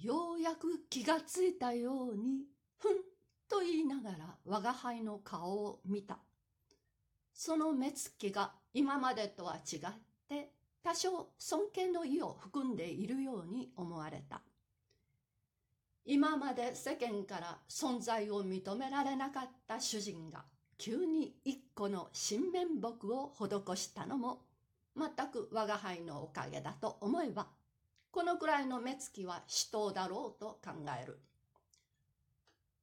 ようやく気がついたように、ふんと言いながら我が輩の顔を見た。その目つきが今までとは違って多少尊敬の意を含んでいるように思われた。今まで世間から存在を認められなかった主人が急に一個の新面目を施したのも全く我が輩のおかげだと思えばこのくらいの目つきは死闘だろうと考える。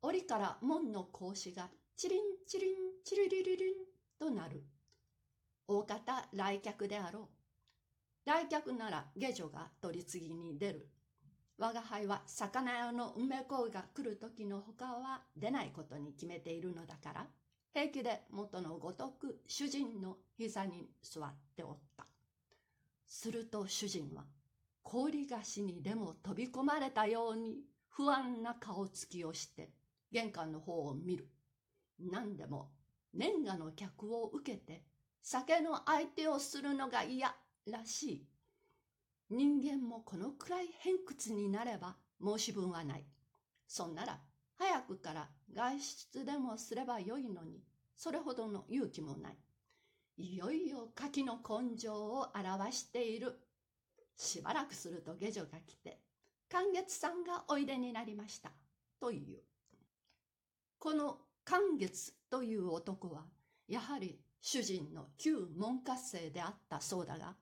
檻から門の格子がチリンチリンチリリリリンとなる。大方来客であろう。来客なら下女が取り次ぎに出る。我が輩は魚屋の梅子が来る時の他は出ないことに決めているのだから、平気で元のごとく主人の膝に座っておった。すると主人は氷菓子にでも飛び込まれたように不安な顔つきをして玄関の方を見る。何でも年賀の客を受けて酒の相手をするのが嫌らしい。人間もこのくらい偏屈になれば申し分はない。そんなら早くから外出でもすればよいのに、それほどの勇気もない。いよいよ柿の根性を表している。しばらくすると下女が来て、寛月さんがおいでになりました。という。この寛月という男は、やはり主人の旧門下生であったそうだが、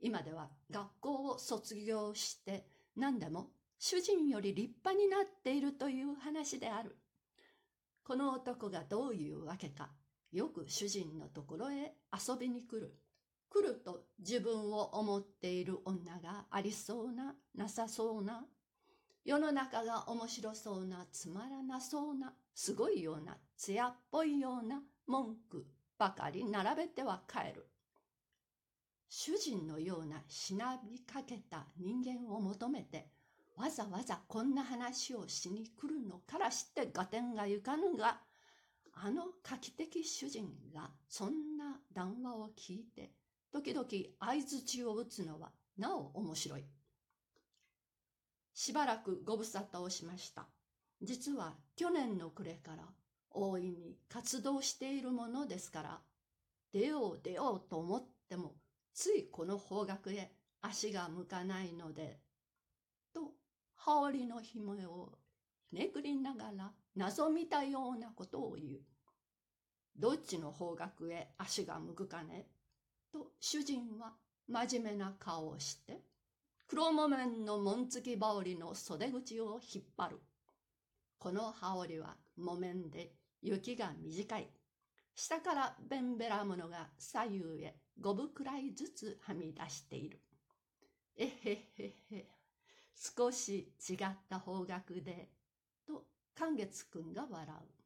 今では学校を卒業して何でも主人より立派になっているという話である。この男がどういうわけか、よく主人のところへ遊びに来る。来ると自分を思っている女がありそうな、なさそうな、世の中が面白そうな、つまらなそうな、すごいような、艶っぽいような文句ばかり並べては帰る。主人のようなしなびかけた人間を求めてわざわざこんな話をしに来るのからして合点がゆかぬがあの画期的主人がそんな談話を聞いて時々相づちを打つのはなお面白い。しばらくご無沙汰をしました。実は去年の暮れから大いに活動しているものですから出よう出ようと思ってもついこの方角へ足が向かないので、と羽織の紐をめくりながら謎みたようなことを言う。どっちの方角へ足が向くかねと主人は真面目な顔をして、黒木綿の紋付き羽織の袖口を引っ張る。この羽織は木綿で雪が短い。下からベンベラものが左右へ五分くらいずつはみ出している。えへへへ、少し違った方角で、と寛月くんが笑う。